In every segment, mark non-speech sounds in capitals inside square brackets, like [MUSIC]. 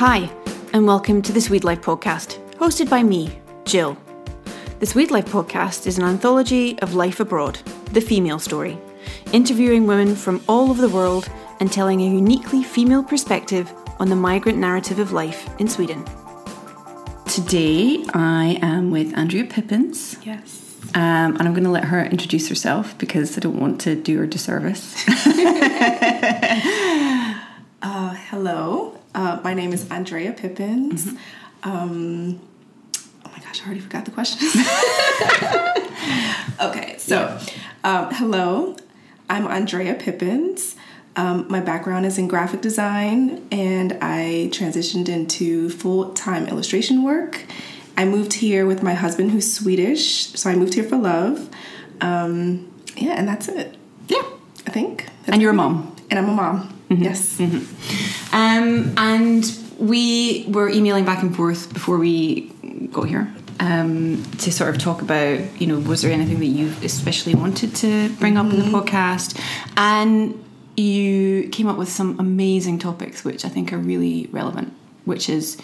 Hi, and welcome to the Swede Life podcast, hosted by me, Jill. The Swede Life podcast is an anthology of life abroad, the female story, interviewing women from all over the world and telling a uniquely female perspective on the migrant narrative of life in Sweden. Today I am with Andrea Pippins. Yes. Um, and I'm going to let her introduce herself because I don't want to do her disservice. [LAUGHS] [LAUGHS] Uh, hello, uh, my name is Andrea Pippins. Um, oh my gosh, I already forgot the question. [LAUGHS] okay, so um, hello, I'm Andrea Pippins. Um, my background is in graphic design, and I transitioned into full time illustration work. I moved here with my husband, who's Swedish, so I moved here for love. Um, yeah, and that's it. yeah. I think. That's And you're a mom. And I'm a mom. Yes. Um, and we were emailing back and forth before we got here um, to sort of talk about, you know, was there anything that you especially wanted to bring up in the podcast? And you came up with some amazing topics, which I think are really relevant, which is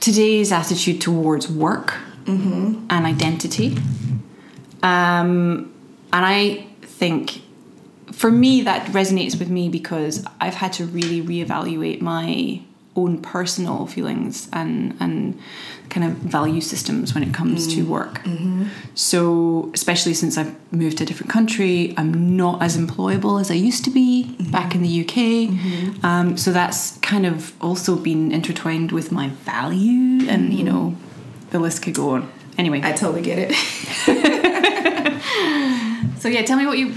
today's attitude towards work and identity. Um, and I think for me that resonates with me because I've had to really reevaluate my own personal feelings and and kind of value systems when it comes to mm-hmm. work. Mm-hmm. So especially since I've moved to a different country, I'm not as employable as I used to be mm-hmm. back in the UK. Um, so that's kind of also been intertwined with my value, and you know, the list could go on. Anyway, I totally get it. [LAUGHS] so yeah, tell me what you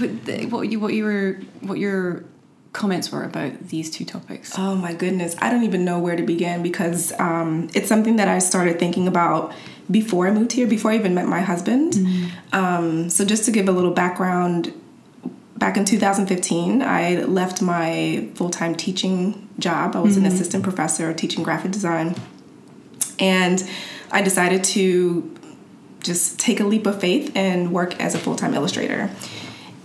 what you what you were what your comments were about these two topics. Oh my goodness. I don't even know where to begin because um, it's something that I started thinking about before I moved here, before I even met my husband. Um, so, just to give a little background, back in 2015, I left my full time teaching job. I was an assistant professor teaching graphic design. And I decided to just take a leap of faith and work as a full time illustrator.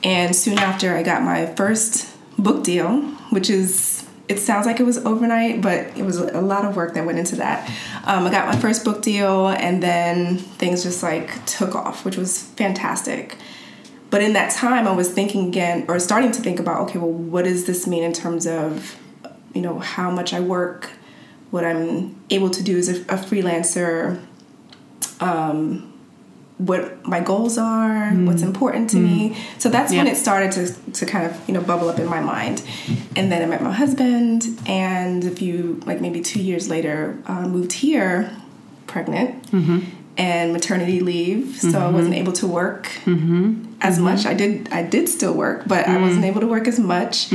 And soon after, I got my first book deal, which is, it sounds like it was overnight, but it was a lot of work that went into that. Um, I got my first book deal, and then things just like took off, which was fantastic. But in that time, I was thinking again, or starting to think about, okay, well, what does this mean in terms of, you know, how much I work, what I'm able to do as a, a freelancer, um, what my goals are, what's mm. important to me. Mm. So that's when it started to, to kind of, you know, bubble up in my mind. And then I met my husband, and a few, like maybe two years later, uh, moved here pregnant mm-hmm. and maternity leave. So I mm-hmm. wasn't able to work mm-hmm. as much. I did I did still work, but I wasn't mm. able to work as much.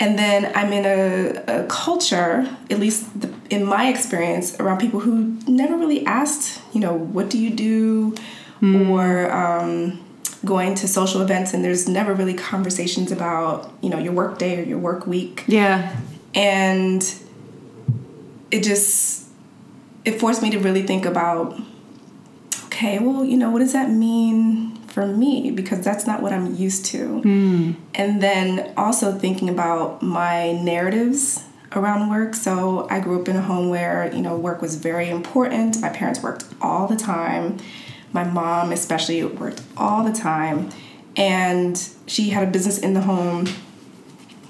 And then I'm in a, a culture, at least the, in my experience, around people who never really asked, you know, what do you do, or um, going to social events, and there's never really conversations about, you know, your work day or your work week. Yeah, and it just it forced me to really think about okay well you know what does that mean for me? Because that's not what i'm used to. And then also thinking about my narratives around work. So i grew up in a home where you know work was very important. My parents worked all the time my mom especially worked all the time and she had a business in the home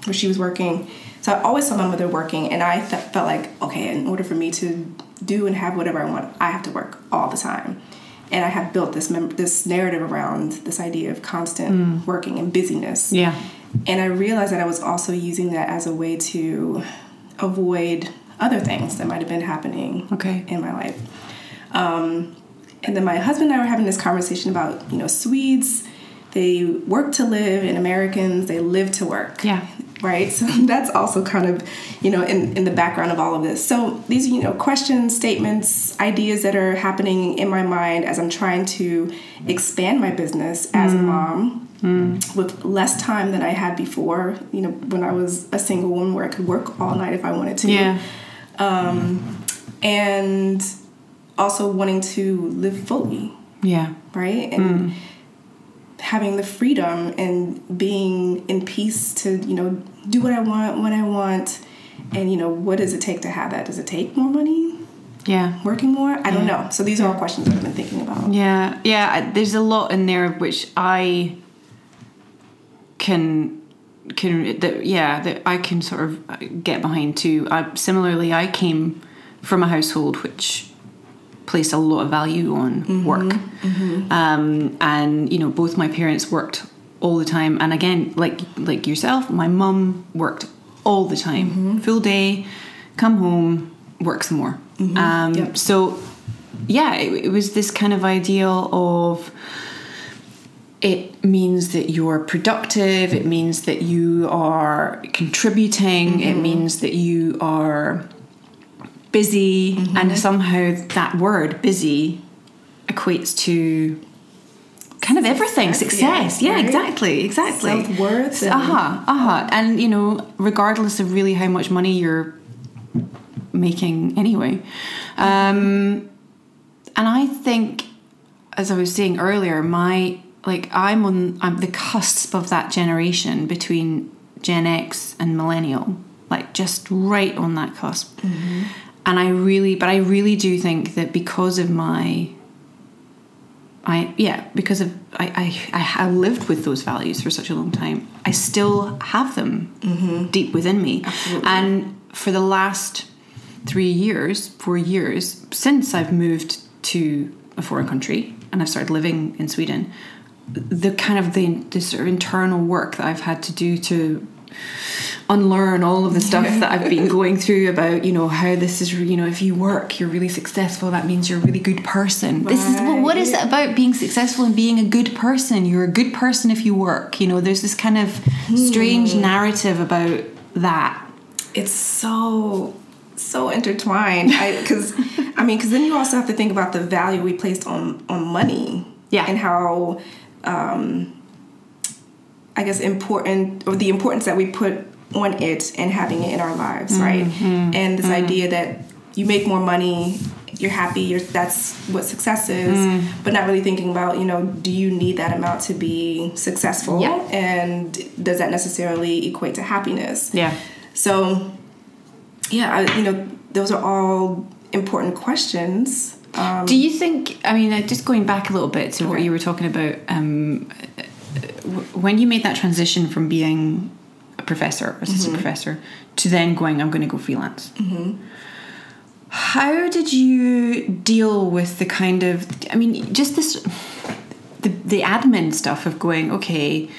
where she was working. So I always saw my mother working, and I th- felt like, okay, in order for me to do and have whatever I want, I have to work all the time. And I have built this mem- this narrative around this idea of constant working and busyness. yeah, And I realized that I was also using that as a way to avoid other things that might have been happening Okay. in my life. Um, and then my husband and I were having this conversation about, you know, Swedes, they work to live, and Americans, they live to work. Yeah. Right? So [LAUGHS] that's also kind of, you know, in, in the background of all of this. So these, you know, questions, statements, ideas that are happening in my mind as I'm trying to expand my business as a mm. mom mm. with less time than I had before, you know, when I was a single woman where I could work all night if I wanted to yeah, um, and also wanting to live fully, yeah, right? And mm. having the freedom and being in peace to, you know, do what I want when I want. And you know what does it take to have that? Does it take more money? Yeah. working more? I don't know. So these are all questions that i've been thinking about. Yeah, yeah. There's a lot in there which I can can that yeah that I can sort of get behind too. I, similarly, I came from a household which placed a lot of value on mm-hmm, work, mm-hmm. Um, and you know both my parents worked all the time. And again, like like yourself, my mum worked all the time, mm-hmm. full day, come home, work some more. Um, Yep. So yeah, it, it was this kind of ideal of it means that you're productive, it means that you are contributing, it means that you are busy, and somehow that word busy equates to kind of everything Success, yeah, Yeah, right? exactly, exactly. Self-worth and- Uh huh, uh huh. And you know, regardless of really how much money you're making anyway. Um, and I think, as I was saying earlier, my like I'm on I'm the cusp of that generation between Gen X and millennial, like just right on that cusp. And I really, but I really do think that because of my I yeah because of I, I I lived with those values for such a long time. I still have them mm-hmm. deep within me, Absolutely. and for the last three years, four years since I've moved to a foreign country and I've started living in Sweden, the kind of the, the sort of internal work that I've had to do to unlearn all of the stuff that I've been going through about, you know, how this is, you know, if you work, you're really successful, that means you're a really good person. This is well, what is it about being successful and being a good person? You're a good person if you work. You know, there's this kind of strange narrative about that. it's so so intertwined because i mean because then you also have to think about the value we placed on on money Yeah. and how um i guess important or the importance that we put on it and having it in our lives right and this idea that you make more money you're happy you're that's what success is but not really thinking about you know do you need that amount to be successful Yeah. and does that necessarily equate to happiness Yeah. so, yeah, I, you know, those are all important questions. Um, Do you think? I mean, uh, just going back a little bit to what you were talking about, um, when you made that transition from being a professor, assistant mm-hmm. professor, to then going, I'm going to go freelance. Mm-hmm. How did you deal with the kind of? I mean, just this, the the admin stuff of going, okay.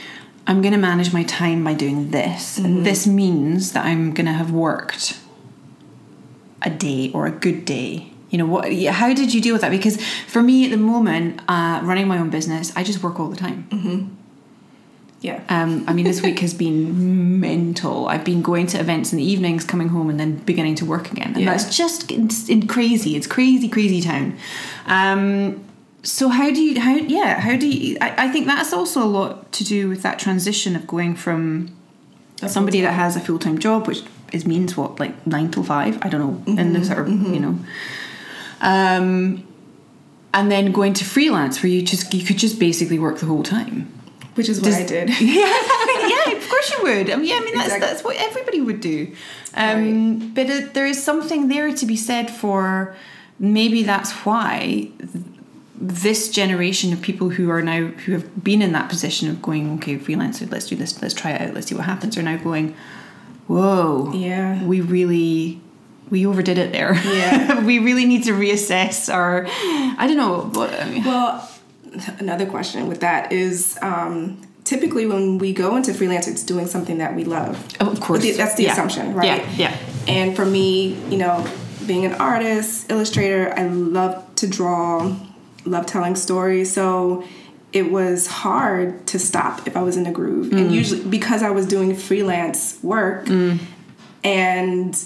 I'm going to manage my time by doing this. And this means that I'm going to have worked a day or a good day you know what how did you deal with that because for me at the moment uh, running my own business i just work all the time yeah. um, i mean this week has been mental. I've been going to events in the evenings coming home and then beginning to work again. And Yeah. that's just it's, in crazy. It's crazy crazy town. Um, so how do you how yeah how do you I, I think that's also a lot to do with that transition of going from somebody that has a full time job, which is means what like nine till five. I don't know, in the sort of you know, um, and then going to freelance where you just you could just basically work the whole time. Which is what Does- I did. [LAUGHS] [LAUGHS] yeah, of course you would. I mean, yeah, I mean that's Exactly. that's what everybody would do. Um, But it, there is something there to be said for maybe that's why this generation of people who are now who have been in that position of going, okay, freelancer, let's do this, let's try it out, let's see what happens, are now going, whoa, Yeah. we really. We overdid it there. Yeah. [LAUGHS] we really need to reassess our. I don't know. What, I mean, Well, another question with that is um, typically when we go into freelance, it's doing something that we love. Oh, of course. That's the Yeah. assumption, right? Yeah, yeah. And for me, you know, being an artist, illustrator, I love to draw, love telling stories. So it was hard to stop if I was in a groove. Mm. And usually because I was doing freelance work and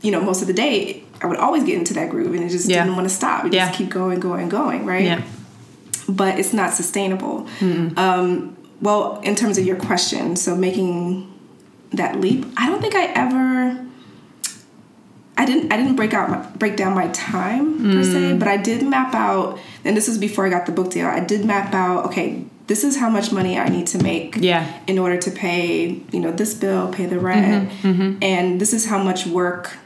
you know, most of the day I would always get into that groove and it just Yeah. didn't want to stop. It Yeah. just keep going, going, going, right? Yeah. But it's not sustainable. Um, well, in terms of your question, so making that leap, I don't think I ever. I didn't. I didn't break out my, break down my time per se, but I did map out. And this is before I got the book deal. I did map out. Okay, this is how much money I need to make Yeah. in order to pay, you know, this bill, pay the rent, Mm-hmm, and this is how much work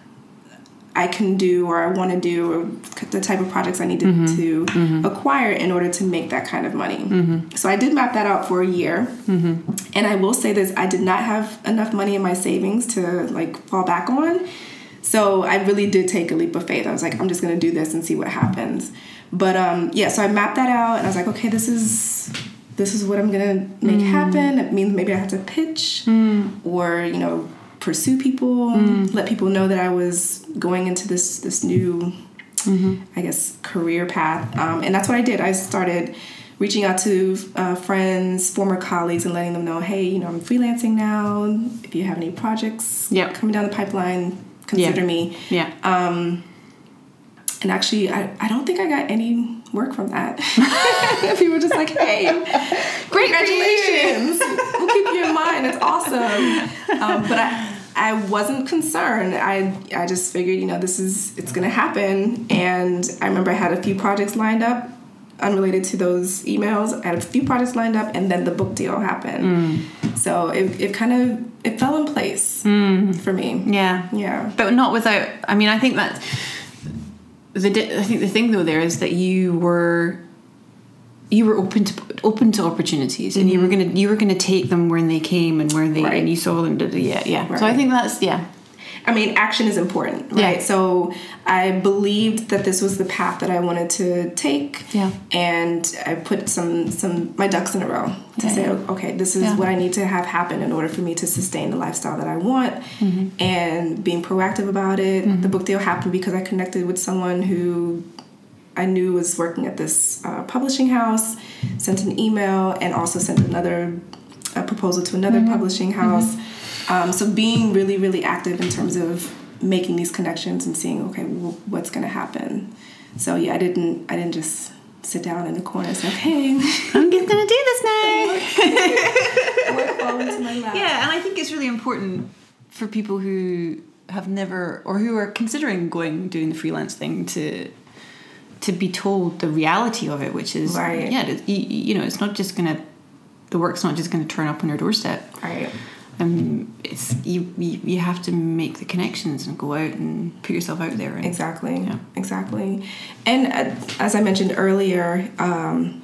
I can do or I want to do or the type of projects I need to, Mm-hmm. acquire in order to make that kind of money. So I did map that out for a year. Mm-hmm. And I will say this, I did not have enough money in my savings to like fall back on. So I really did take a leap of faith. I was like, I'm just going to do this and see what happens. But um, yeah, so I mapped that out and I was like, okay, this is this is what I'm going to make happen. It means maybe I have to pitch or, you know, pursue people, let people know that I was going into this this new I guess career path. Um, and that's what I did. I started reaching out to uh, friends, former colleagues, and letting them know, hey, you know, I'm freelancing now. If you have any projects Yep. coming down the pipeline, consider Yeah. me. Yeah. Um, And actually, I, I don't think I got any work from that. [LAUGHS] People were just like, hey, [LAUGHS] Great congratulations. we'll keep you in mind. It's awesome. [LAUGHS] Um, but I, I wasn't concerned. I, I just figured, you know, this is, it's going to happen. And I remember I had a few projects lined up unrelated to those emails. I had a few projects lined up and then the book deal happened. Mm. So it, it kind of, it fell in place mm. for me. yeah. Yeah. but not without i mean i think that the i think the thing though there is that you were you were open to open to opportunities and you were gonna you were gonna take them when they came and where they Right. and you saw them yeah yeah so i think that's yeah I mean, action is important, Yeah. right? So I believed that this was the path that I wanted to take. Yeah. And I put some some my ducks in a row to Yeah, say, yeah. okay, this is Yeah. what I need to have happen in order for me to sustain the lifestyle that I want. Mm-hmm. And being proactive about it. The book deal happened because I connected with someone who I knew was working at this uh, publishing house, sent an email, and also sent another a proposal to another publishing house. Um, so being really, really active in terms of making these connections and seeing, okay, well, what's going to happen. So yeah, I didn't, I didn't just sit down in the corner and say, okay, [LAUGHS] i'm just gonna do this now [LAUGHS] work fall into my lap. yeah and i think it's really important for people who have never or who are considering going doing the freelance thing to to be told the reality of it which is Right. yeah you know it's not just gonna the work's not just gonna turn up on your doorstep Right. um, it's you, you you have to make the connections and go out and put yourself out there and Exactly. Yeah. Exactly. And uh, as I mentioned earlier, um,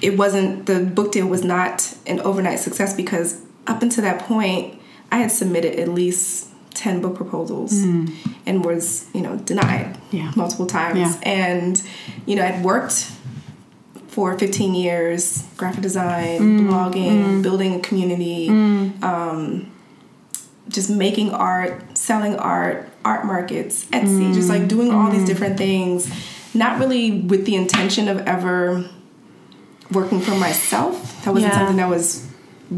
it wasn't the book deal was not an overnight success because up until that point, I had submitted at least ten book proposals mm. and was you know denied. Yeah. multiple times. Yeah. And you know I'd worked for 15 years graphic design Hmm. blogging mm. building a community mm. um, just making art selling art art markets etsy just like doing all these different things not really with the intention of ever working for myself that wasn't Yeah. something that was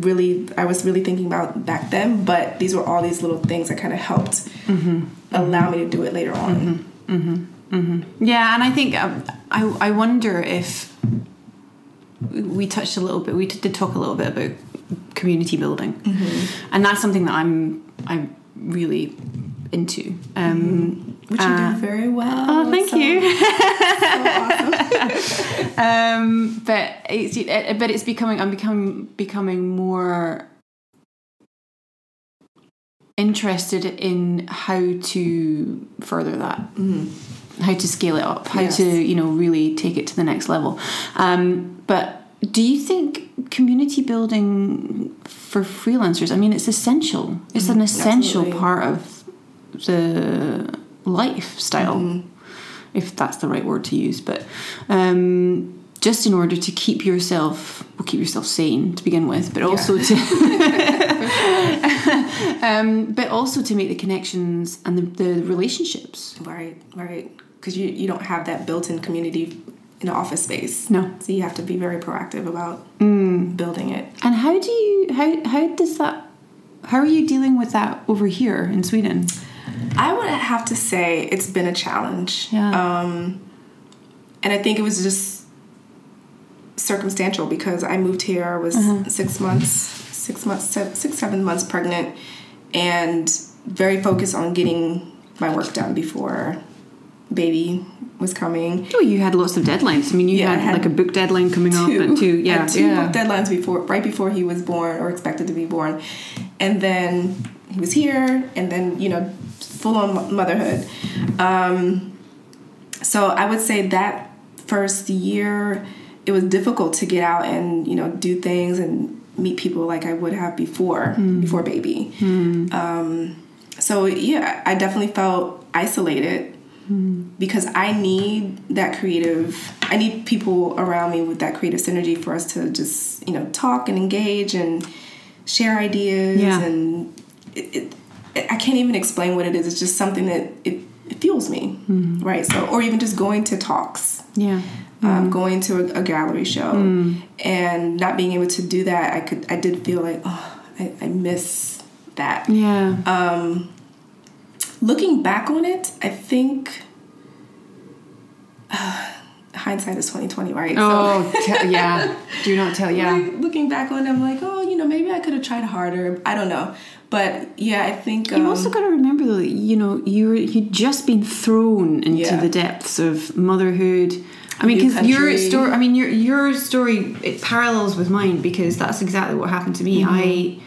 really i was really thinking about back then but these were all these little things that kind of helped mm-hmm. allow me to do it later on. Mm-hmm. Mm-hmm. Yeah, and I think um, I I wonder if we touched a little bit. We did talk a little bit about community building, and that's something that I'm I'm really into. Um, which you uh, do very well Oh, thank So- you. so [LAUGHS] um, but it's it, but it's becoming I'm becoming becoming more interested in how to further that how to scale it up how Yes. to you know really take it to the next level um, but do you think community building for freelancers i mean it's essential it's an essential absolutely. part of the lifestyle if that's the right word to use but um, just in order to keep yourself well keep yourself sane to begin with but also to [LAUGHS] [LAUGHS] um, but also to make the connections and the, the relationships Right, right. Because you, you don't have that built in community in office space. No. So you have to be very proactive about building it. and how do you how how does that how are you dealing with that over here in sweden I would have to say it's been a challenge. Yeah. Um, and I think it was just circumstantial because I moved here, I was six months, six months, se- six, seven months pregnant, and very focused on getting my work done before baby was coming. Oh, you had lots of deadlines. I mean, you Yeah, had, had like a book deadline coming up, and two, [LAUGHS] yeah, two yeah. book deadlines before, right before he was born or expected to be born, and then he was here, and then you know, full on motherhood. Um, so I would say that first year, it was difficult to get out and you know do things and meet people like I would have before before baby. Um, so yeah, I definitely felt isolated because I need that creative. I need people around me with that creative synergy for us to just you know talk and engage and share ideas Yeah. and it, it, I can't even explain what it is. It's just something that it, it fuels me, right? So or even just going to talks yeah. um, going to a, a gallery show and not being able to do that i could i did feel like oh i, I miss that Yeah. um, looking back on it i think hindsight is 2020 right oh, te- [LAUGHS] yeah. Do not tell. Yeah. like, looking back on it i'm like oh you know maybe i could have tried harder i don't know but yeah i think um, You've also got to remember though, that, you know, you were you'd just been thrown into Yeah. the depths of motherhood. I mean, because your story, I mean, your your story it parallels with mine because that's exactly what happened to me. Mm-hmm. I,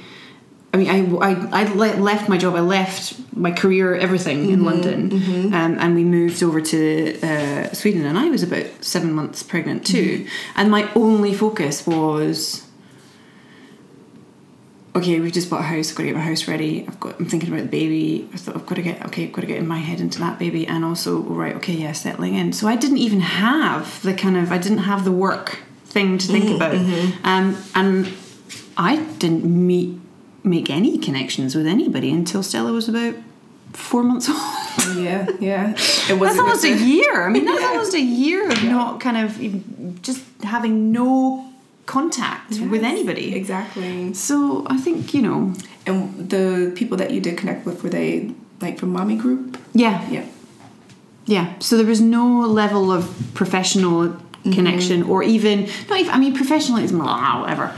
I mean, I I, I le- left my job. I left my career, everything Mm-hmm. in London, um, and we moved over to uh, Sweden. And I was about seven months pregnant too, Mm-hmm. and my only focus was okay, we've just bought a house. I've got to get my house ready. I've got. I'm thinking about the baby. I thought I've got to get. Okay, I've got to get in my head into that baby, and also right. Okay, yeah, settling in. So I didn't even have the kind of. I didn't have the work thing to think about, um, and I didn't meet make any connections with anybody until Stella was about four months [LAUGHS] old. yeah yeah it That's wasn't almost a year. I mean, that's Yeah. almost a year of not kind of just having no contact with anybody. exactly So I think you know, and the people that you did connect with were they like from mommy group yeah, yeah yeah. So there was no level of professional mm-hmm. connection, or even not even. I mean, professionalism, blah, whatever.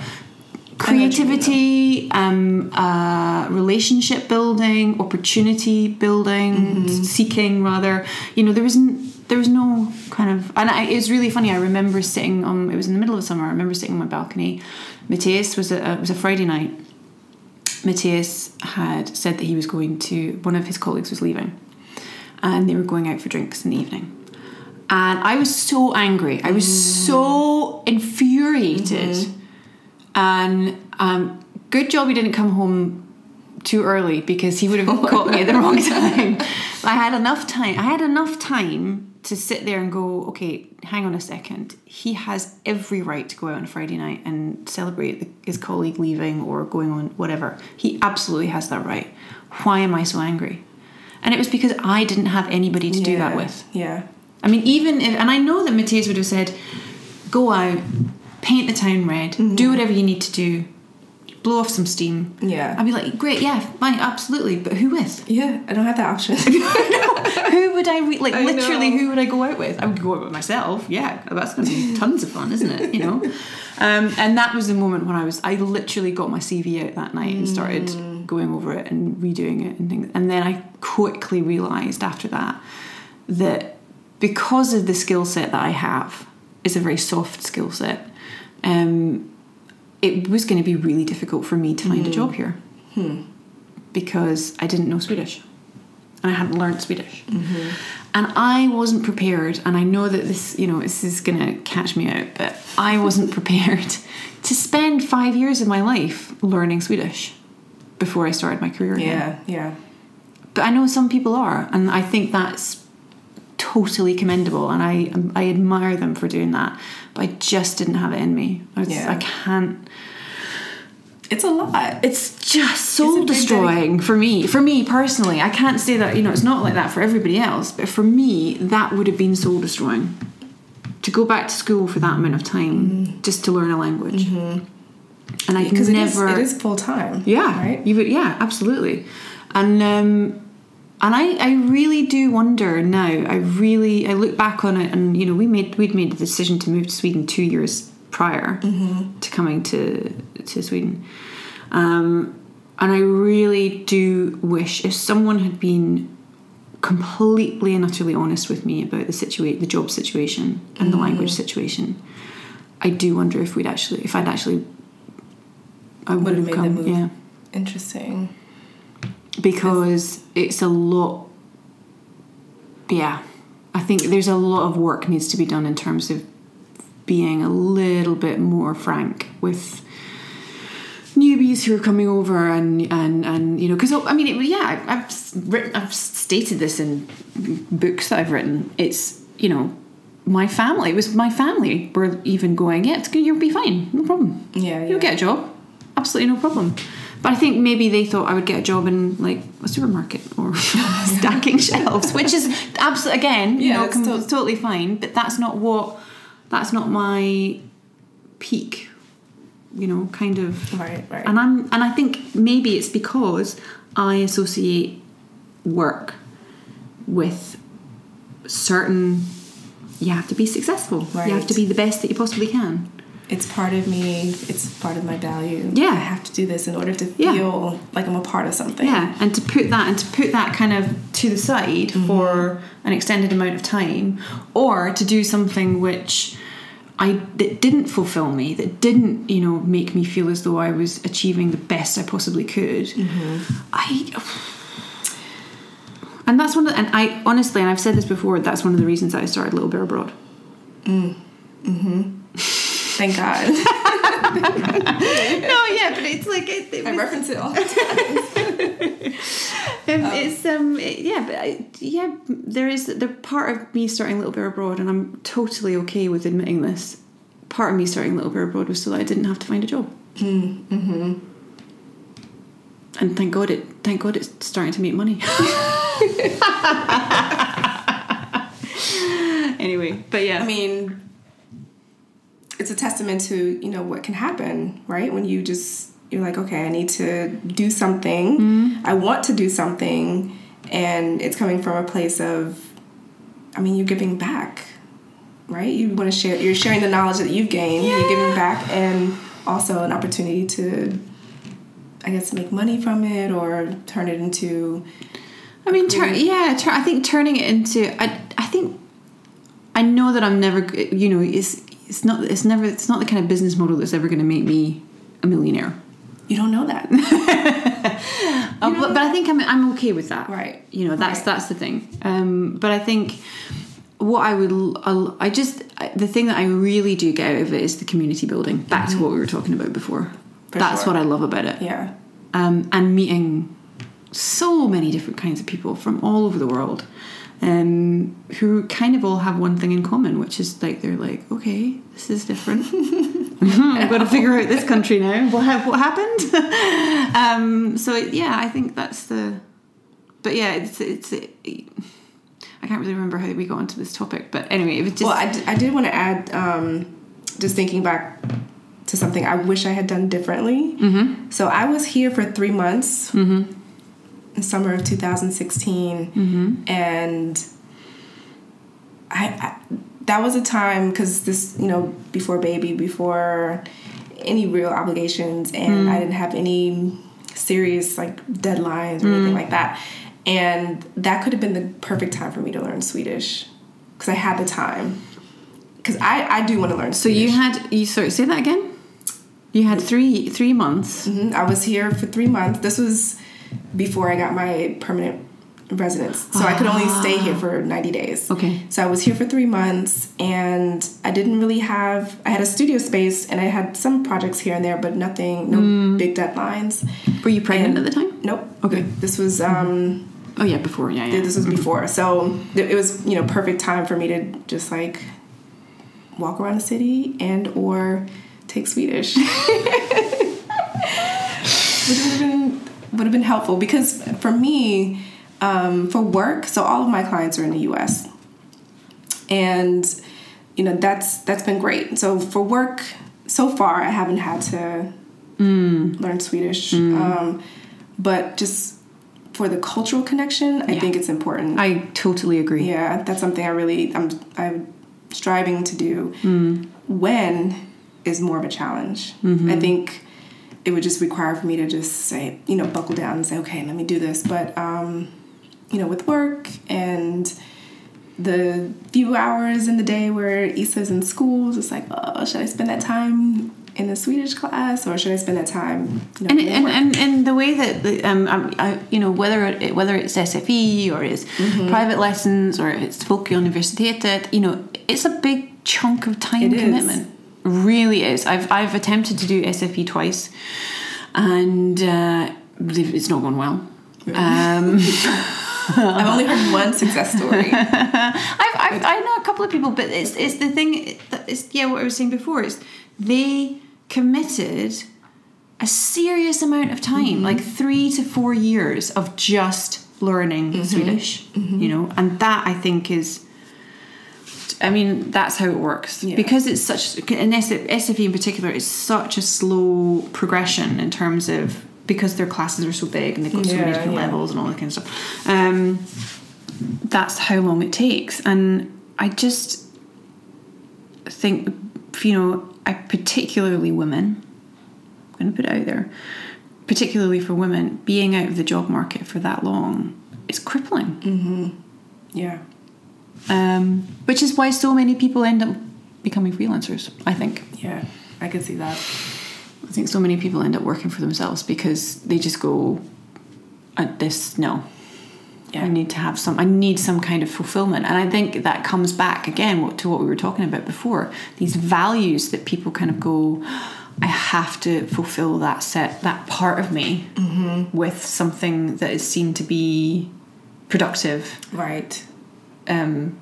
Creativity, um, uh, relationship building, opportunity building, seeking rather. You know, there was n- there was no kind of, and I, it's really funny. I remember sitting on. It was in the middle of summer. I remember sitting on my balcony. Matthias was a it was a Friday night. Matthias had said that he was going to. One of his colleagues was leaving, and they were going out for drinks in the evening. And I was so angry. I was so infuriated. And um, good job he didn't come home too early because he would have [LAUGHS] caught me at the wrong time. I had enough time. I had enough time to sit there and go, okay, hang on a second. He has every right to go out on a Friday night and celebrate the, his colleague leaving or going on whatever. He absolutely has that right. Why am I so angry? And it was because I didn't have anybody to do that with. yeah I mean, even if, and I know that Matthias would have said, go out, paint the town red, do whatever you need to do, blow off some steam. Yeah. I'd be like, great, yeah, fine, absolutely, but who with? yeah i don't have that option [LAUGHS] who would I, re- like, I literally, know. who would I go out with? I would go out with myself, yeah, that's going to be [LAUGHS] tons of fun, isn't it? You know? Um, and that was the moment when I was, I literally got my CV out that night and started going over it and redoing it and things. And then I quickly realised after that that because of the skill set that I have, it's a very soft skill set. Um, it was going to be really difficult for me to find a hmm. job here hmm. because I didn't know Swedish and I hadn't learned Swedish. Mm-hmm. And I wasn't prepared, and I know that this, you know, this is going to catch me out, but I wasn't [LAUGHS] prepared to spend five years of my life learning Swedish before I started my career again. yeah yeah But I know some people are, and I think that's totally commendable, and I I admire them for doing that. But I just didn't have it in me. I, was, Yeah. I can't. it's a lot It's just soul destroying for me. For me personally, I can't say that you know it's not like that for everybody else, but for me, that would have been soul destroying. To go back to school for that amount of time just to learn a language, and I because never. it is, full time Yeah, right You would, yeah, absolutely. And um, and I, I really do wonder now. I really I look back on it, and you know, we made we'd made the decision to move to Sweden two years prior to coming to to Sweden. Um, and I really do wish if someone had been completely and utterly honest with me about the situation the job situation and the language situation, I do wonder if we'd actually, if I'd actually, I would have made the come, move. yeah, Interesting. Because it's a lot. Yeah, I think there's a lot of work needs to be done in terms of being a little bit more frank with newbies who are coming over and and and you know because I mean it, yeah I've written I've stated this in books that I've written. It's you know my family it was my family were even going yeah it's good you'll be fine no problem. Yeah, you'll get a job absolutely no problem but I think maybe they thought I would get a job in like a supermarket or [LAUGHS] stacking [LAUGHS] shelves which is absolutely again you Yeah, know it's com- tot- totally fine but that's not what that's not my peak you know kind of. Right, right. and i'm and i think maybe it's because i associate work with certain you have to be successful. You have to be the best that you possibly can It's part of me. It's part of my value. Yeah. I have to do this in order to Yeah. feel like I'm a part of something. yeah and to put that and to put that kind of to the side Mm-hmm. for an extended amount of time or to do something which I that didn't fulfill me that didn't you know make me feel as though I was achieving the best I possibly could Mm-hmm. I and that's one of the, and I honestly and I've said this before that's one of the reasons that I started Little Bear Abroad Thank God. [LAUGHS] no yeah but it's like it, it I was- reference it all the time. [LAUGHS] Um, it's um it- yeah but I, yeah there is the part of me starting Little Bear Abroad and I'm totally okay with admitting this part of me starting Little Bear Abroad was so that I didn't have to find a job mm-hmm. and thank God it thank God it's starting to make money [LAUGHS] anyway but yeah I mean, it's a testament to you know what can happen, right? When you just you're like, okay, I need to do something. Mm-hmm. I want to do something, and it's coming from a place of, I mean, you're giving back, right? You want to share. You're sharing the knowledge that you've gained. You're giving back, and also an opportunity to, I guess, make money from it or turn it into. I mean, turn, yeah, tur I think turning it into, I, I think, I know that I'm never, you know, it's, it's not, it's never, it's not the kind of business model that's ever going to make me a millionaire. You don't know that, [LAUGHS] Uh, but, but I think I'm, I'm okay with that. Right. You know, that's Right. that's the thing. Um, but I think what I would, I'll- I just the thing that I really do get out of it is the community building. Back to what we were talking about before. Mm-hmm. For that's sure. what I love about it. yeah. um, and meeting so many different kinds of people from all over the world um, who kind of all have one thing in common, which is like they're like, okay, this is different. I've got to figure out this country now. What ha- what happened? [LAUGHS] um, so yeah, I think that's the. But yeah, it's it's. I can't really remember how we got onto this topic, but anyway, it was just. well, I, d- I did want to add, um, just thinking back to something I wish I had done differently. Mm-hmm. So I was here for three months Mm-hmm. Summer of 2016, Mm-hmm. and I, I that was a time because this, you know, before baby, before any real obligations, and Mm. I didn't have any serious like deadlines or Mm. anything like that. And that could have been the perfect time for me to learn Swedish because I had the time. Because I, I do want to learn so Swedish. you had you sorry say that again. You had three three months. Mhm. I was here for three months. This was before I got my permanent residence. So I could only stay here ah. for 90 days. Okay. So I was here for three months and I didn't really have, I had a studio space and I had some projects here and there, but nothing, no hmm. big deadlines. Were you pregnant And- at the time? Nope. Okay. This was, hmm. um, Oh yeah, before. Yeah, yeah. this was mm-hmm. before. So it was, you know, perfect time for me to just like walk around the city and or take Swedish. [LAUGHS] Which would have been would have been helpful because for me, um, for work, so all of my clients are in the U.S. and you know that's that's been great. So for work, so far I haven't had to learn Swedish, um, but just for the cultural connection, I Yeah. think it's important. I totally agree. Yeah, that's something I really I'm I'm striving to do. When is more of a challenge. I think it would just require for me to just say, you know, buckle down and say, okay, let me do this. But um, you know, with work and the few hours in the day where Issa's in school, it's like, oh, should I spend that time in the Swedish class or should I spend that time? You know, and, and, and, and the way that the, um, um, I, you know whether it, whether it's SFI or it's private lessons or it's Folkuniversitetet, you know it's a big chunk of time It is. Really is. I've I've attempted to do SFI twice, and uh, it's not gone well. Um, [LAUGHS] I've only heard one success story. [LAUGHS] I've, I've, I know a couple of people, but it's it's the thing. It's yeah, what I was saying before is they committed a serious amount of time, like three to four years of just learning Swedish. You know, and that I think is. I mean, that's how it works Yeah. because it's such, and SFI in particular is such a slow progression in terms of because their classes are so big and they've got so many different yeah. levels and all that kind of stuff. Um, that's how long it takes, and I just think, you know, I particularly women. I'm going to put it out there, particularly for women, being out of the job market for that long is crippling. yeah. Um, which is why so many people end up becoming freelancers. I think. Yeah. I can see that. I think so many people end up working for themselves because they just go, at this no. Yeah. I need to have some. I need some kind of fulfillment, and I think that comes back again to what we were talking about before. These values that people kind of go, I have to fulfill that set, that part of me, with something that is seen to be productive, Right. Um,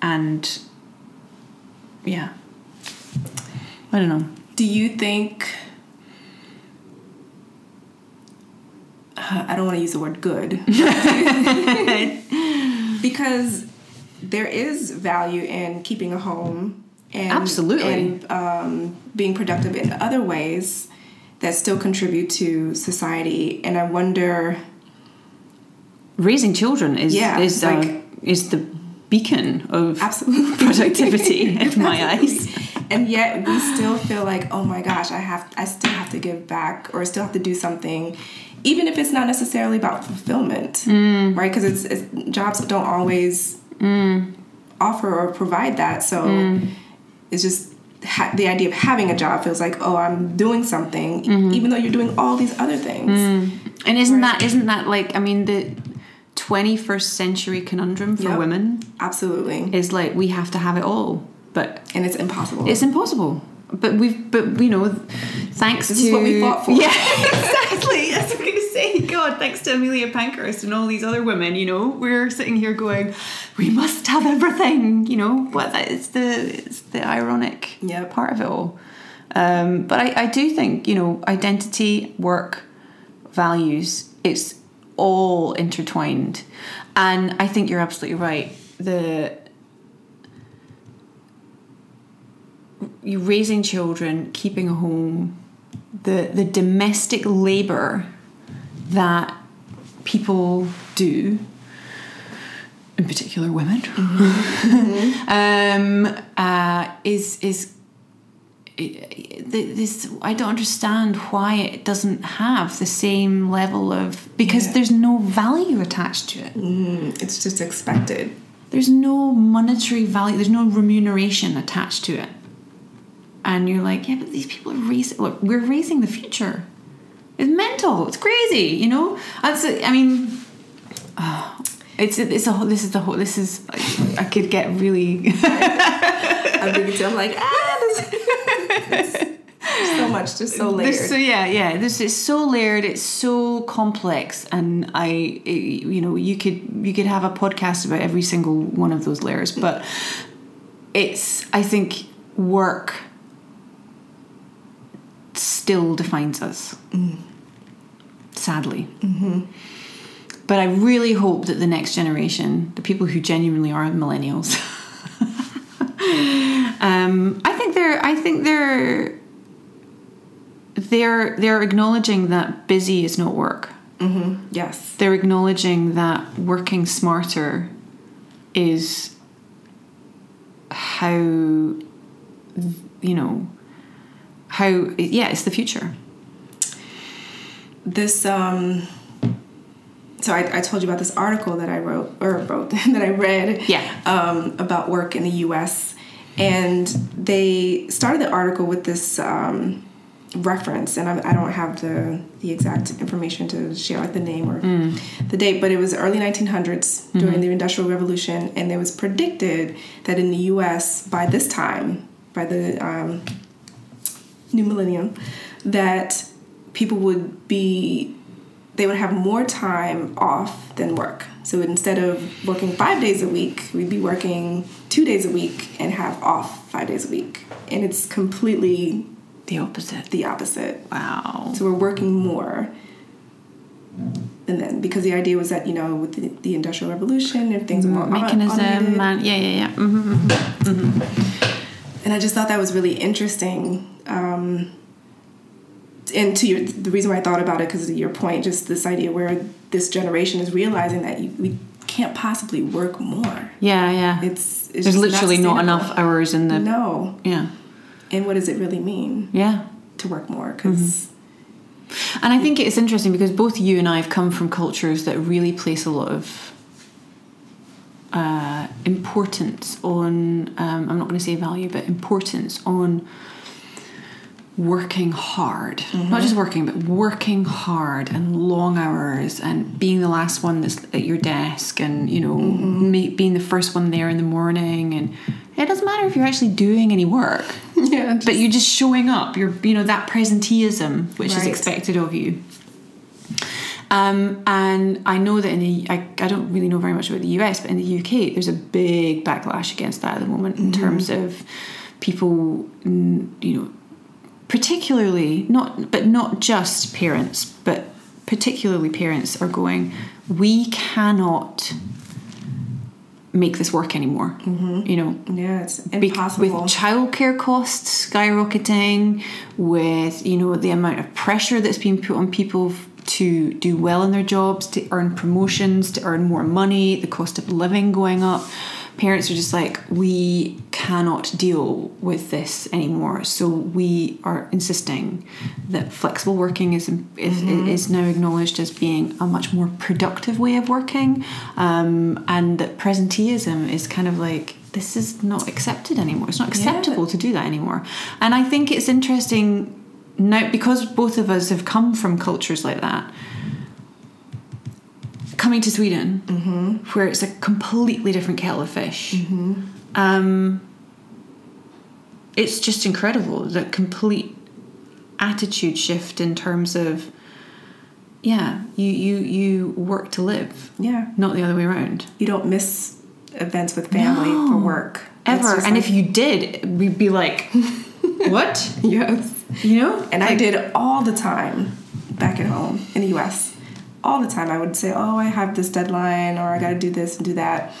and yeah, I don't know. Do you think uh, I don't want to use the word good [LAUGHS] because there is value in keeping a home and Absolutely. and um, being productive in other ways that still contribute to society and I wonder raising children is Yeah, is uh, like- is the beacon of absolutely. [LAUGHS] productivity in my eyes. and yet we still feel like oh my gosh i have i still have to give back or still have to do something even if it's not necessarily about fulfillment mm. right? Because it's, it's jobs don't always mm. offer or provide that. So mm. it's just ha- the idea of having a job feels like oh i'm doing something e- even though you're doing all these other things. And isn't that isn't that like I mean the 21st century conundrum for Yep. women absolutely is like we have to have it all, but and it's impossible it's impossible. But we've but you know thanks This to is what we fought for. Yeah, [LAUGHS] exactly. That's what I'm gonna say. God, thanks to Amelia Pankhurst and all these other women, you know, we're sitting here going, we must have everything, you know. But it's the it's the ironic Yep. part of it all. Um, but I, I do think, you know, identity, work, values, it's all intertwined. And I think you're absolutely right. The you raising children, keeping a home, the the domestic labor that people do, in particular women, [LAUGHS] um, uh, is is this I don't understand why it doesn't have the same level of because Yeah. there's no value attached to it. Mm, it's just expected There's no monetary value. There's no remuneration attached to it. And you're like, yeah, but these people are raising. Look, we're raising the future. It's mental. It's crazy. You know. That's. I mean. ah, [SIGHS] it's it's a whole. This is the whole. This is. I could get really. [LAUGHS] [LAUGHS] i'm i'm like ah [LAUGHS] so much just so layered This, so yeah, yeah. This is so layered. It's so complex, and I, it- you know, you could you could have a podcast about every single one of those layers, but it's I think work still defines us, sadly. But I really hope that the next generation, the people who genuinely are millennials, [LAUGHS] um, they're, I think they're they're they're acknowledging that busy is not work. yes They're acknowledging that working smarter is how you know how yeah it's the future. this um so I, I told you about this article that I wrote or wrote [LAUGHS] that I read Yeah. um, about work in the U.S. and they started the article with this um, reference, and I, I don't have the the exact information to share, like the name or the date, but it was early 1900s during the Industrial Revolution, and it was predicted that in the U.S. by this time, by the um, new millennium, that people would be they would have more time off than work. So instead of working five days a week, we'd be working two days a week and have off five days a week. And it's completely The opposite. the opposite. Wow. So we're working more. And then because the idea was that, you know, with the, the Industrial Revolution and things were more Mechanism yeah, yeah, yeah. hmm and I just thought that was really interesting. Um, and to your, the reason why I thought about it, because of your point, just this idea where this generation is realizing that you, we can't possibly work more. Yeah, yeah. It's, it's There's literally not, sustainable. enough hours in the. No. Yeah. And what does it really mean Yeah. to work more? Because And I think it's interesting because both you and I have come from cultures that really place a lot of uh, importance on, um, I'm not going to say value, but importance on working hard. Mm-hmm. Not just working, but working hard and long hours and being the last one that's at your desk and, you know, mm-hmm. ma- being the first one there in the morning. And it doesn't matter if you're actually doing any work. [LAUGHS] yeah, But you're just showing up. You're, you know, that presenteeism which is expected of you. Um, and I know that in the, I, I don't really know very much about the US, but in the UK, there's a big backlash against that at the moment in mm-hmm. terms of people, you know, particularly not, but not just parents, but particularly parents are going, we cannot make this work anymore. Mm-hmm. You know, yeah, it's be- impossible. with childcare costs skyrocketing, with you know the amount of pressure that's being put on people to do well in their jobs, to earn promotions, to earn more money, the cost of living going up. Parents are just like, we cannot deal with this anymore. So we are insisting that flexible working is is, is now acknowledged as being a much more productive way of working, um, and that presenteeism is kind of like this is not accepted anymore. It's not acceptable to do that anymore. And I think it's interesting now because both of us have come from cultures like that. Coming to Sweden, where it's a completely different kettle of fish, um, it's just incredible the complete attitude shift in terms of yeah, you you you work to live, yeah, not the other way around. you don't miss events with family for work ever. And like- if you did, we'd be like, [LAUGHS] what? yes, You know? and I did all the time back at home in the U.S. All the time, I would say, "Oh, I have this deadline, or I got to do this and do that."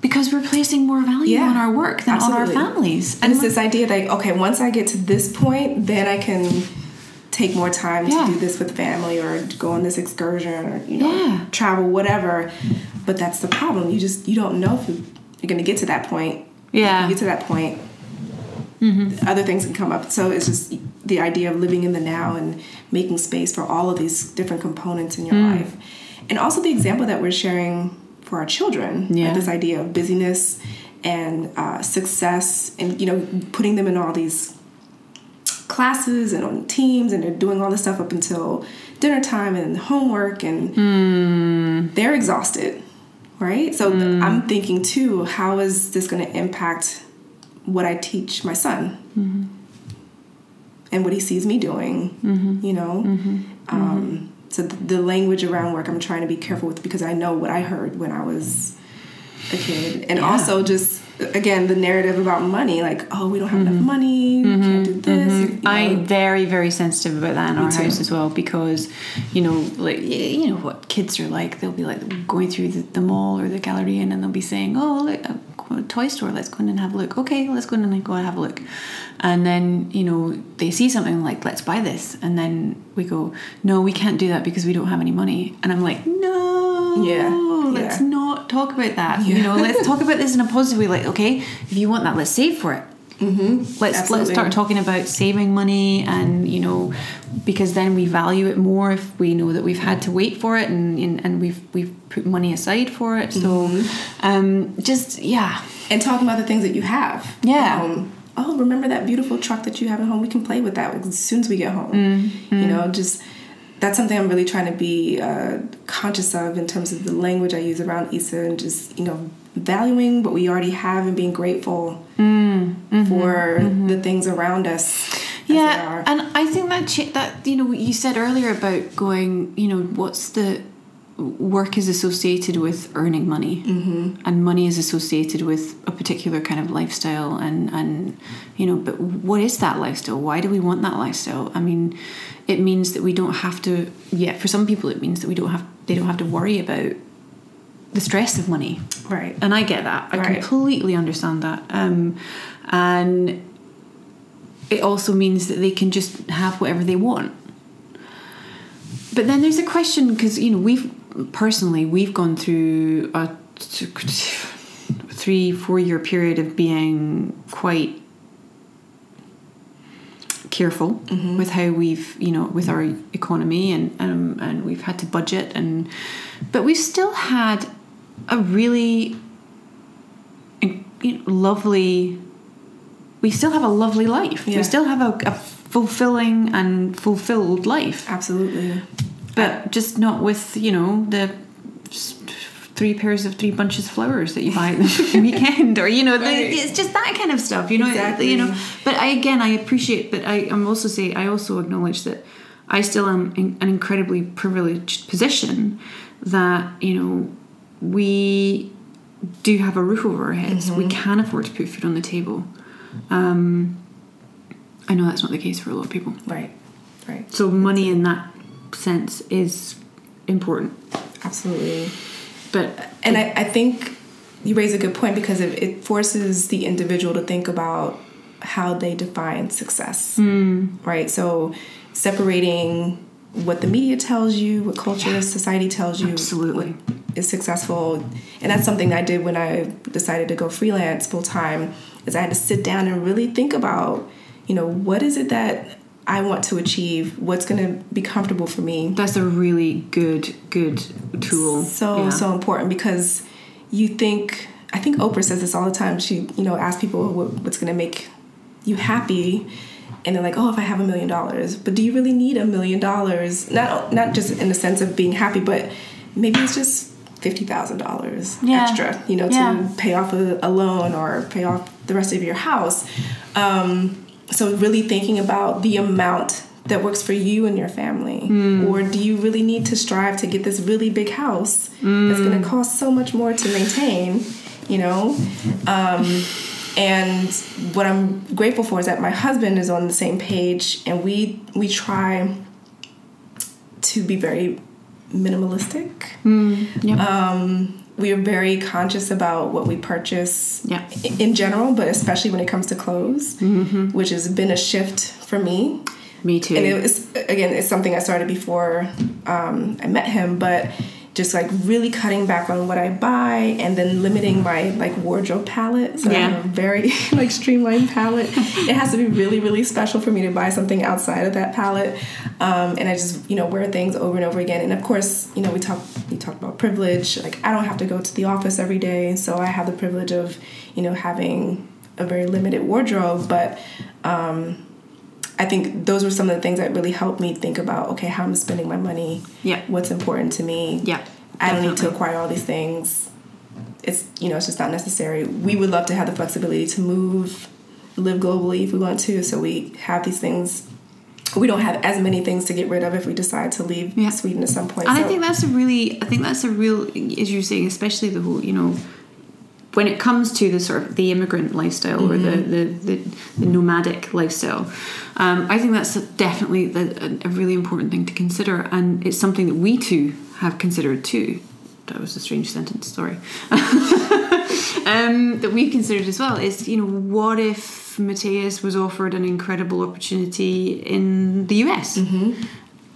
Because we're placing more value Yeah, on our work than on our families. And it's this idea that okay, once I get to this point, then I can take more time Yeah. to do this with family or go on this excursion or you know Yeah. travel whatever. But that's the problem. You just you don't know if you, you're going to get to that point. Yeah. Mm-hmm. If you get to that point. Other things can come up. So it's just the idea of living in the now and making space for all of these different components in your Mm. life. And also the example that we're sharing for our children. like Yeah. this idea of busyness and uh, success and you know putting them in all these classes and on teams and they're doing all this stuff up until dinner time and homework and they're exhausted right so th- i'm thinking too how is this going to impact what i teach my son and what he sees me doing mm-hmm. you know? Mm-hmm. Mm-hmm. Um, so th- the language around work i'm trying to be careful with because i know what i heard when i was a kid. And Yeah. also just again the narrative about money like oh we don't have enough mm-hmm. money we mm-hmm. can't do this mm-hmm. you know. I'm very, very sensitive about that in our too. house as well because, you know, like you know what kids are like. They'll be like going through the, the mall or the gallery and they'll be saying, "Oh, look, uh, a toy store. Let's go in and have a look." Okay, let's go in and go and have a look. And then you know they see something like, "Let's buy this," and then we go, "No, we can't do that because we don't have any money." And I'm like, "No, Yeah, let's yeah. not talk about that. You know, let's talk about this in a positive way. Like, okay, if you want that, let's save for it." Mm-hmm. Let's let's start talking about saving money, and you know, because then we value it more if we know that we've had to wait for it, and and, and we've we've put money aside for it. So, Mm-hmm. um, just yeah, and talking about the things that you have. Yeah. Um, oh, remember that beautiful truck that you have at home? We can play with that as soon as we get home. Mm-hmm. You know, just that's something I'm really trying to be uh, conscious of in terms of the language I use around Issa and just you know valuing what we already have and being grateful mm, mm-hmm, for mm-hmm. the things around us. yeah, and I think that that you know you said earlier about going, you know, what's the work is associated with earning money, mm-hmm. and money is associated with a particular kind of lifestyle, and and you know, but what is that lifestyle? Why do we want that lifestyle? I mean, it means that we don't have to. Yeah, for some people, it means that we don't have they don't have to worry about the stress of money. right. And I get that. I Right. completely understand that. Um, and it also means that they can just have whatever they want. But then there's a question because you know we've personally we've gone through a three four year period of being quite careful with how we've you know with our economy and um, and we've had to budget and but we've still had a really you know, lovely we still have a lovely life Yeah. we still have a, a fulfilling and fulfilled life Absolutely. But just not with you know the three pairs of three bunches of flowers that you buy at the [LAUGHS] weekend or you know the, it's just that kind of stuff you know Exactly. you know. But I again I appreciate but I am also say I also acknowledge that I still am in an incredibly privileged position that you know we do have a roof over our heads. We can afford to put food on the table. Um, I know that's not the case for a lot of people. Right. Right. so money in that sense is important. Absolutely. But And I, I think you raise a good point because it, it forces the individual to think about how they define success. Hmm. Right? So separating what the media tells you, what culture, society tells you Absolutely. is successful. And that's something I did when I decided to go freelance full time is I had to sit down and really think about, you know, what is it that I want to achieve? What's going to be comfortable for me? that's a really good good tool. so Yeah. so important because you think I think Oprah says this all the time. She you know asks people what, what's going to make you happy, and they're like, oh, if I have a million dollars. But do you really need a million dollars? Not not just in the sense of being happy, but maybe it's just fifty thousand dollars extra, you know, to pay off a, a loan or pay off the rest of your house. Um, so really thinking about the amount that works for you and your family. Or do you really need to strive to get this really big house that's going to cost so much more to maintain you know? Um, and what i'm grateful for is that my husband is on the same page and we we try to be very minimalistic. Yep. um, we are very conscious about what we purchase Yeah. in general, but especially when it comes to clothes, which has been a shift for me. Me too. And it was again, it's something I started before um, I met him, but just like really cutting back on what I buy and then limiting my like wardrobe palette. So I have a very [LAUGHS] like streamlined palette. it has to be really really special for me to buy something outside of that palette. Um, and I just you know wear things over and over again. And of course you know we talk we talk about privilege. Like I don't have to go to the office every day, so I have the privilege of you know having a very limited wardrobe, but. Um, I think those were some of the things that really helped me think about okay, how I'm spending my money. Yeah. What's important to me. Yeah, I don't need to acquire all these things. It's you know, it's just not necessary. We would love to have the flexibility to move, live globally if we want to. So we have these things. We don't have as many things to get rid of if we decide to leave Yeah. Sweden at some point. and I think that's a really, I think that's a real, as you're saying, especially the whole, you know, when it comes to the sort of the immigrant lifestyle or the, the, the, the nomadic lifestyle, um, I think that's definitely the, a really important thing to consider, and it's something that we too have considered too. That was a strange sentence. Sorry. [LAUGHS] um, that we've considered as well is you know what if Mateus was offered an incredible opportunity in the US?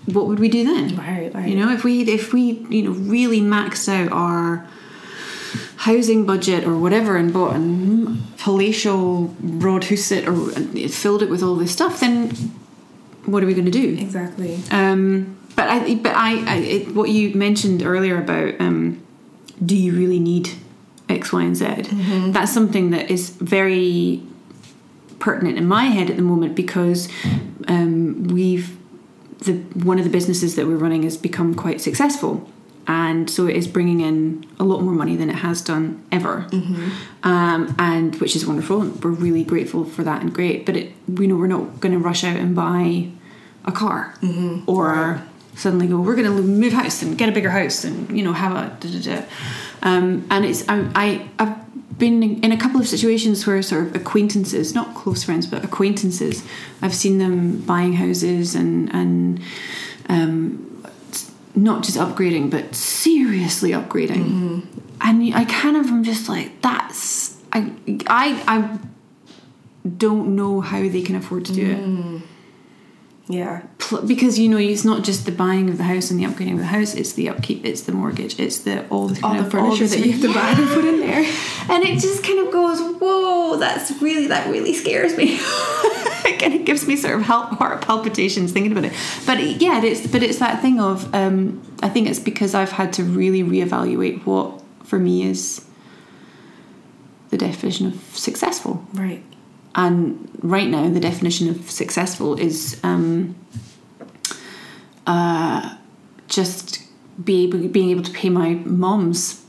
What would we do then? Right, right. You know, if we if we you know really maxed out our housing budget or whatever and bought a palatial Broadhuset or filled it with all this stuff, then what are we going to do? Exactly. Um, but I, but I, I it, what you mentioned earlier about um, do you really need X, Y, and Z? Mm-hmm. That's something that is very pertinent in my head at the moment because um, we've the one of the businesses that we're running has become quite successful. And so it is bringing in a lot more money than it has done ever, um, and which is wonderful. We're really grateful for that and great. But it, we know we're not going to rush out and buy a car or suddenly go we're going to move house and get a bigger house and you know have a da, da, da. Um, and it's I, I I've been in a couple of situations where sort of acquaintances not close friends but acquaintances I've seen them buying houses and and um, not just upgrading but seriously upgrading. Mm-hmm. And I kind of am just like that's I I I don't know how they can afford to do it. Mm-hmm. Yeah. pl- because you know it's not just the buying of the house and the upgrading of the house it's the upkeep it's the mortgage it's the all the All the of- furniture that you have to buy and put in there. [LAUGHS] and it just kind of goes whoa that's really that really scares me [LAUGHS] it kind of gives me sort of heart heart palpitations thinking about it. But yeah it's but it's that thing of um, I think it's because I've had to really reevaluate what for me is the definition of successful. Right. and right now the definition of successful is um, uh, just be able, being able to pay my moms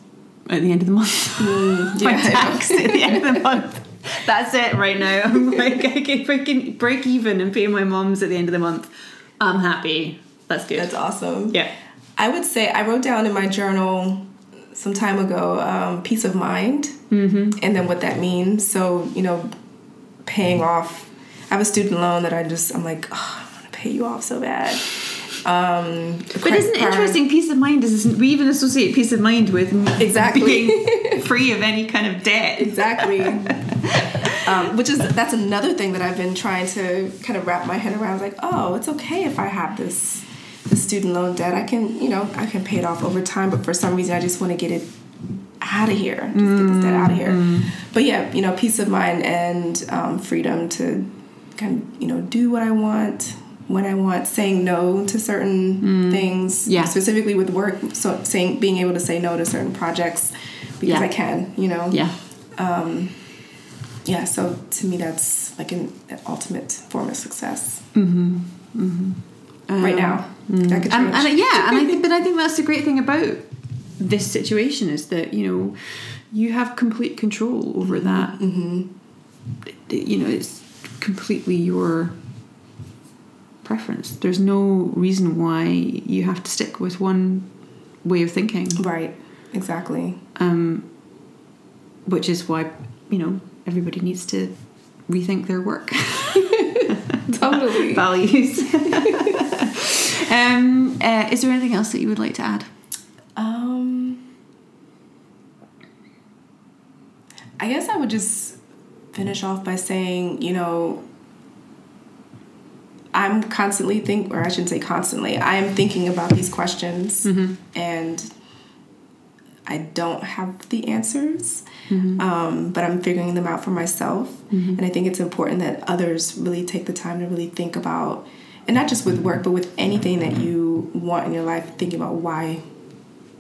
at the end of the month. [LAUGHS] My yeah, I tax at the end of the month that's it right now [LAUGHS] i'm like i can freaking break even and pay my moms at the end of the month i'm happy that's good That's awesome. yeah I would say I wrote down in my journal some time ago um, peace of mind mm-hmm. and then what that means. So, you know, paying off. I have a student loan that I just, I'm like, oh, I want to pay you off so bad. Um, but isn't it interesting peace of mind is we even associate peace of mind with Exactly. being [LAUGHS] free of any kind of debt Exactly. [LAUGHS] um, which is that's another thing that I've been trying to kind of wrap my head around. Like, oh, it's okay if I have this this student loan debt. I can, you know, I can pay it off over time. But for some reason, I just want to get it out of here. Just get this debt out of here. But yeah, you know, peace of mind and um, freedom to kind of, you know, do what I want when I want, saying no to certain mm. things. Yeah. Specifically with work, so saying being able to say no to certain projects because Yeah. I can, you know yeah um, yeah so to me that's like an, an ultimate form of success mm-hmm. Mm-hmm. right now mm. that could and, and yeah, and I [LAUGHS] think, but I think that's the great thing about this situation is that you know you have complete control over that. Mm-hmm. You know, it's completely your preference. There's no reason why you have to stick with one way of thinking, right exactly which is why you know everybody needs to rethink their work [LAUGHS] [LAUGHS] totally values. [LAUGHS] um, uh, is there anything else that you would like to add? um i guess i would just finish off by saying you know i'm constantly think or i shouldn't say constantly i am thinking about these questions mm-hmm. and i don't have the answers mm-hmm. um, but i'm figuring them out for myself. Mm-hmm. And i think it's important that others really take the time to really think about and not just with work but with anything that you want in your life thinking about why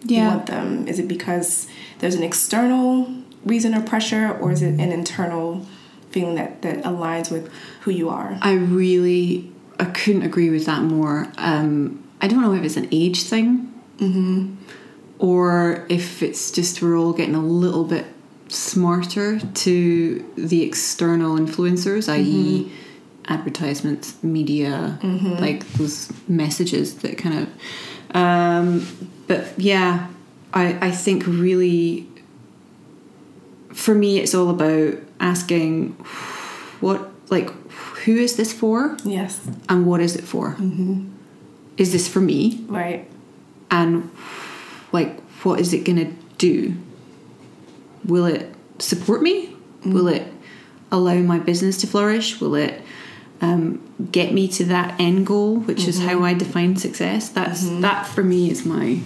you want them. Is it because there's an external reason or pressure or is it an internal feeling that that aligns with who you are? I really, I couldn't agree with that more. Um, I don't know if it's an age thing, or if it's just we're all getting a little bit smarter to the external influencers, i.e., advertisements, media, like those messages that kind of. Um, but yeah, I I think really. For me, it's all about asking what like who is this for? Yes. And what is it for? Mm-hmm. Is this for me? Right. And like what is it gonna do? Will it support me? Mm-hmm. Will it allow my business to flourish? Will it um, get me to that end goal which is how mm-hmm. i define success? That's that for me is my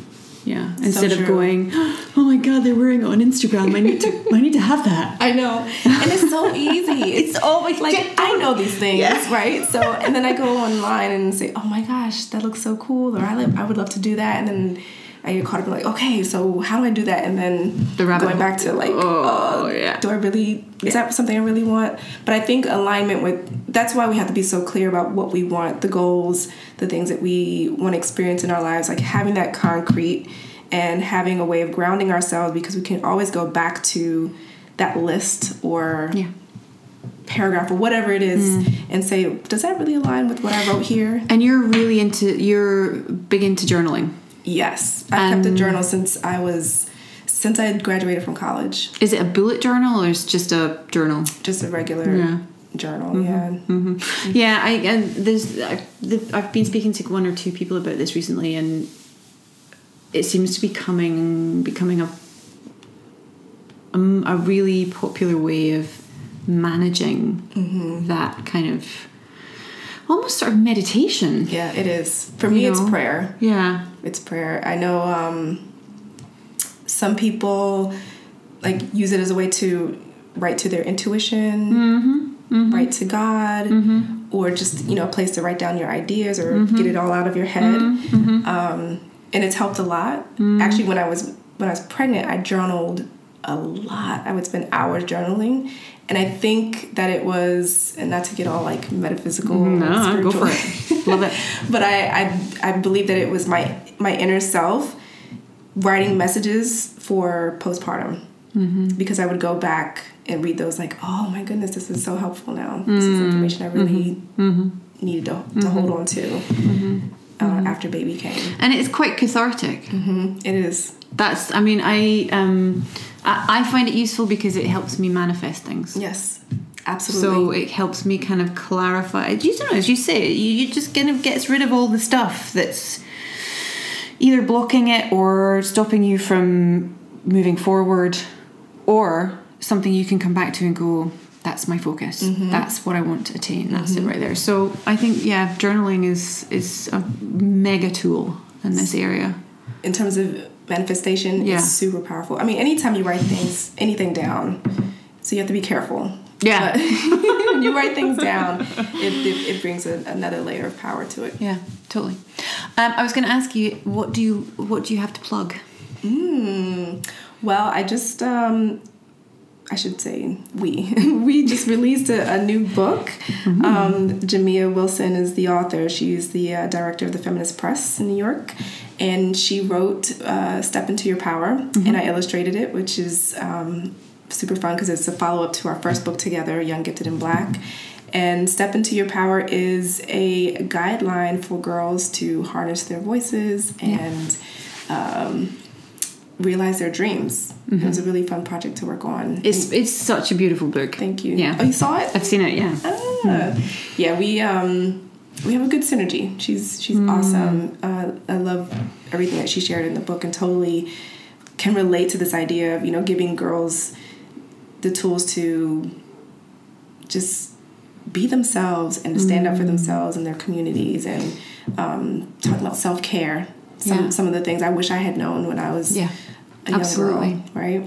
yeah instead of going [GASPS] oh my god, they're wearing it on Instagram. I need to, I need to have that. [LAUGHS] I know, and it's so easy. [LAUGHS] It's, always like I know these things, Yeah. right? So, and then I go [LAUGHS] online and say, "Oh my gosh, that looks so cool," or "I, I would love to do that," and then I get caught up in like, "Okay, so how do I do that?" And then The rabbit going back to like, Oh, uh, yeah. do I really? Is that something I really want? But I think alignment with that's why we have to be so clear about what we want, the goals, the things that we want to experience in our lives, like having that concrete and having a way of grounding ourselves because we can always go back to that list or Yeah. paragraph or whatever it is Mm. and say, does that really align with what I wrote here? And you're really into, you're big into journaling. Yes. I've kept a journal since I was since I had graduated from college. Is it a bullet journal or is it just a journal? Just a regular Yeah. journal, mm-hmm. yeah. Mm-hmm. Yeah, I and there's I've, I've been speaking to one or two people about this recently, and it seems to be coming becoming a um, a really popular way of managing mm-hmm. that kind of almost sort of meditation. Yeah, it is. For me You it's know? prayer. Yeah, It's prayer. I know um some people like use it as a way to write to their intuition, mm-hmm. Mm-hmm. write to God, mm-hmm. or just you know a place to write down your ideas or get it all out of your head. Um, and it's helped a lot. Actually, when I was when I was pregnant, I journaled a lot. I would spend hours journaling. And I think that it was, and not to get all like metaphysical, no, go for it. [LAUGHS] Love it. but I, I I believe that it was my my inner self writing messages for postpartum. Mm-hmm. Because I would go back and read those like oh my goodness this is so helpful now. This is mm-hmm. information I really mm-hmm. needed to, to hold on to uh, after baby came. And it's quite cathartic. it is. That's, I mean, I um, I, I find it useful because it helps me manifest things. yes Absolutely. So it helps me kind of clarify. You don't know, as you say, you, you just kind of gets rid of all the stuff that's either blocking it or stopping you from moving forward, or something you can come back to and go, "That's my focus. Mm-hmm. That's what I want to attain. That's it mm-hmm. right there." So I think, yeah, journaling is is a mega tool in this area. in terms of manifestation Yeah. it's super powerful I mean anytime you write things anything down so you have to be careful Yeah. But [LAUGHS] when you write things down, [LAUGHS] it, it, it brings a, another layer of power to it. Yeah, totally. Um, I was going to ask you, what do you what do you have to plug? Mm. Well, I just, um, I should say, we [LAUGHS] we just released a, a new book. Um, Jamia Wilson is the author. She's the uh, director of the Feminist Press in New York, and she wrote uh, "Step into Your Power," and I illustrated it, which is um, super fun because it's a follow up to our first book together, "Young, Gifted, and Black." And Step Into Your Power is a guideline for girls to harness their voices and um, realize their dreams. It was a really fun project to work on. It's it's such a beautiful book. Thank you. Yeah. Oh, you saw it? I've seen it. Yeah. Ah. Yeah, we um we have a good synergy. She's she's awesome. Uh, I love everything that she shared in the book and totally can relate to this idea of you know giving girls the tools to just be themselves and to stand up for themselves and their communities and um, talking about self care. Some Yeah. some of the things I wish I had known when I was Yeah. a young Absolutely. girl, right?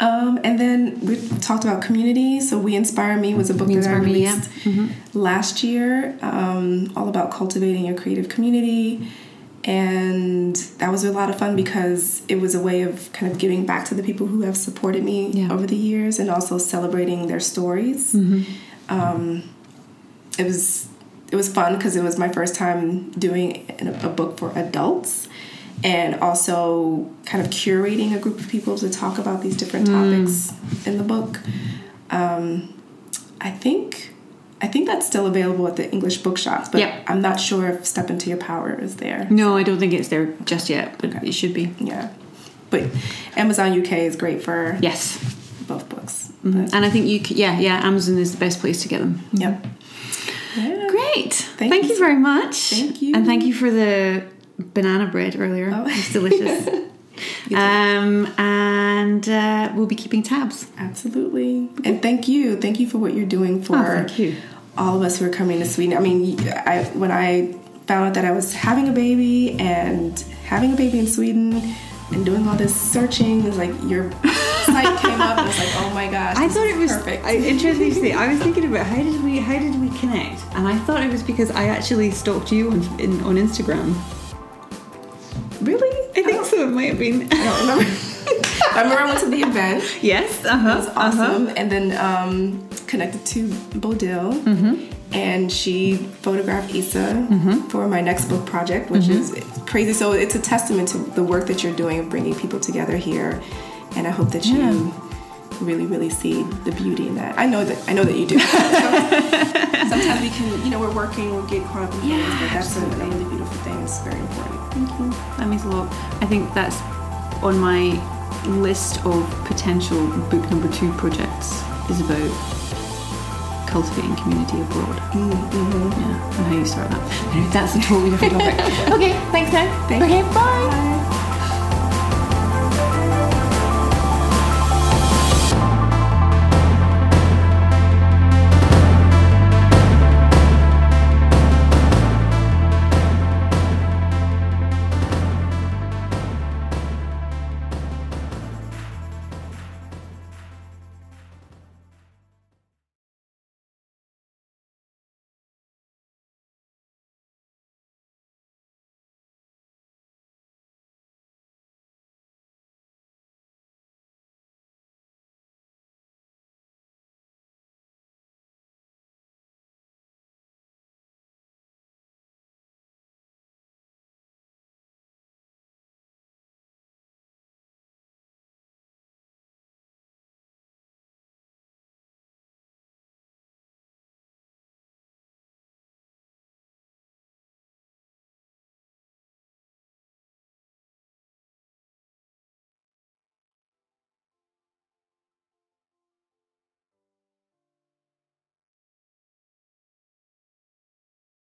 Um, and then we talked about community. So We Inspire Me was a book We that I Inspire Me, yeah. released last year, um, all about cultivating your creative community. And that was a lot of fun because it was a way of kind of giving back to the people who have supported me Yeah. over the years and also celebrating their stories. Um, it was it was fun because it was my first time doing a, a book for adults and also kind of curating a group of people to talk about these different topics in the book. Um, I think I think that's still available at the English bookshops, but Yep. I'm not sure if Step Into Your Power is there. No, I don't think it's there just yet, but Okay. it should be. Yeah, but Amazon UK is great for Yes. both books. Mhm. And I think you, c- yeah, yeah, Amazon is the best place to get them. Yep. Yeah. Great. Thank Thank, you you very much. Thank you. And thank you for the banana bread earlier. Oh. It's delicious. [LAUGHS] um, and uh, we'll be keeping tabs. Absolutely. And thank you. Thank you for what you're doing for Oh, thank you. all of us who are coming to Sweden. I mean, I, when I found out that I was having a baby and having a baby in Sweden and doing all this searching, it's like your site came up, and it's like, oh my gosh, I thought it was perfect. I, interesting to see. I was thinking about how did we how did we connect, and I thought it was because I actually stalked you on in, on Instagram. Really? I think so. It might have been. I don't remember. I [LAUGHS] remember I went to the event. yes. Uh It was awesome. And then um, connected to Bodil. Mm-hmm. And she photographed Issa for my next book project, which Mm-hmm. is crazy. So it's a testament to the work that you're doing of bringing people together here. And I hope that you Yeah. Really, really see the beauty in that. I know that I know that you do. [LAUGHS] Sometimes we can, you know, we're working, we'll get caught up in things, but that's a, a really beautiful thing. It's very important. Thank you. That means a lot. I think that's on my list of potential book number two projects is about cultivating community abroad. Mm, mm-hmm. Yeah, and how you start that. Anyway, [LAUGHS] that's a totally different topic. [LAUGHS] okay, thanks now. Thank okay, bye. Bye.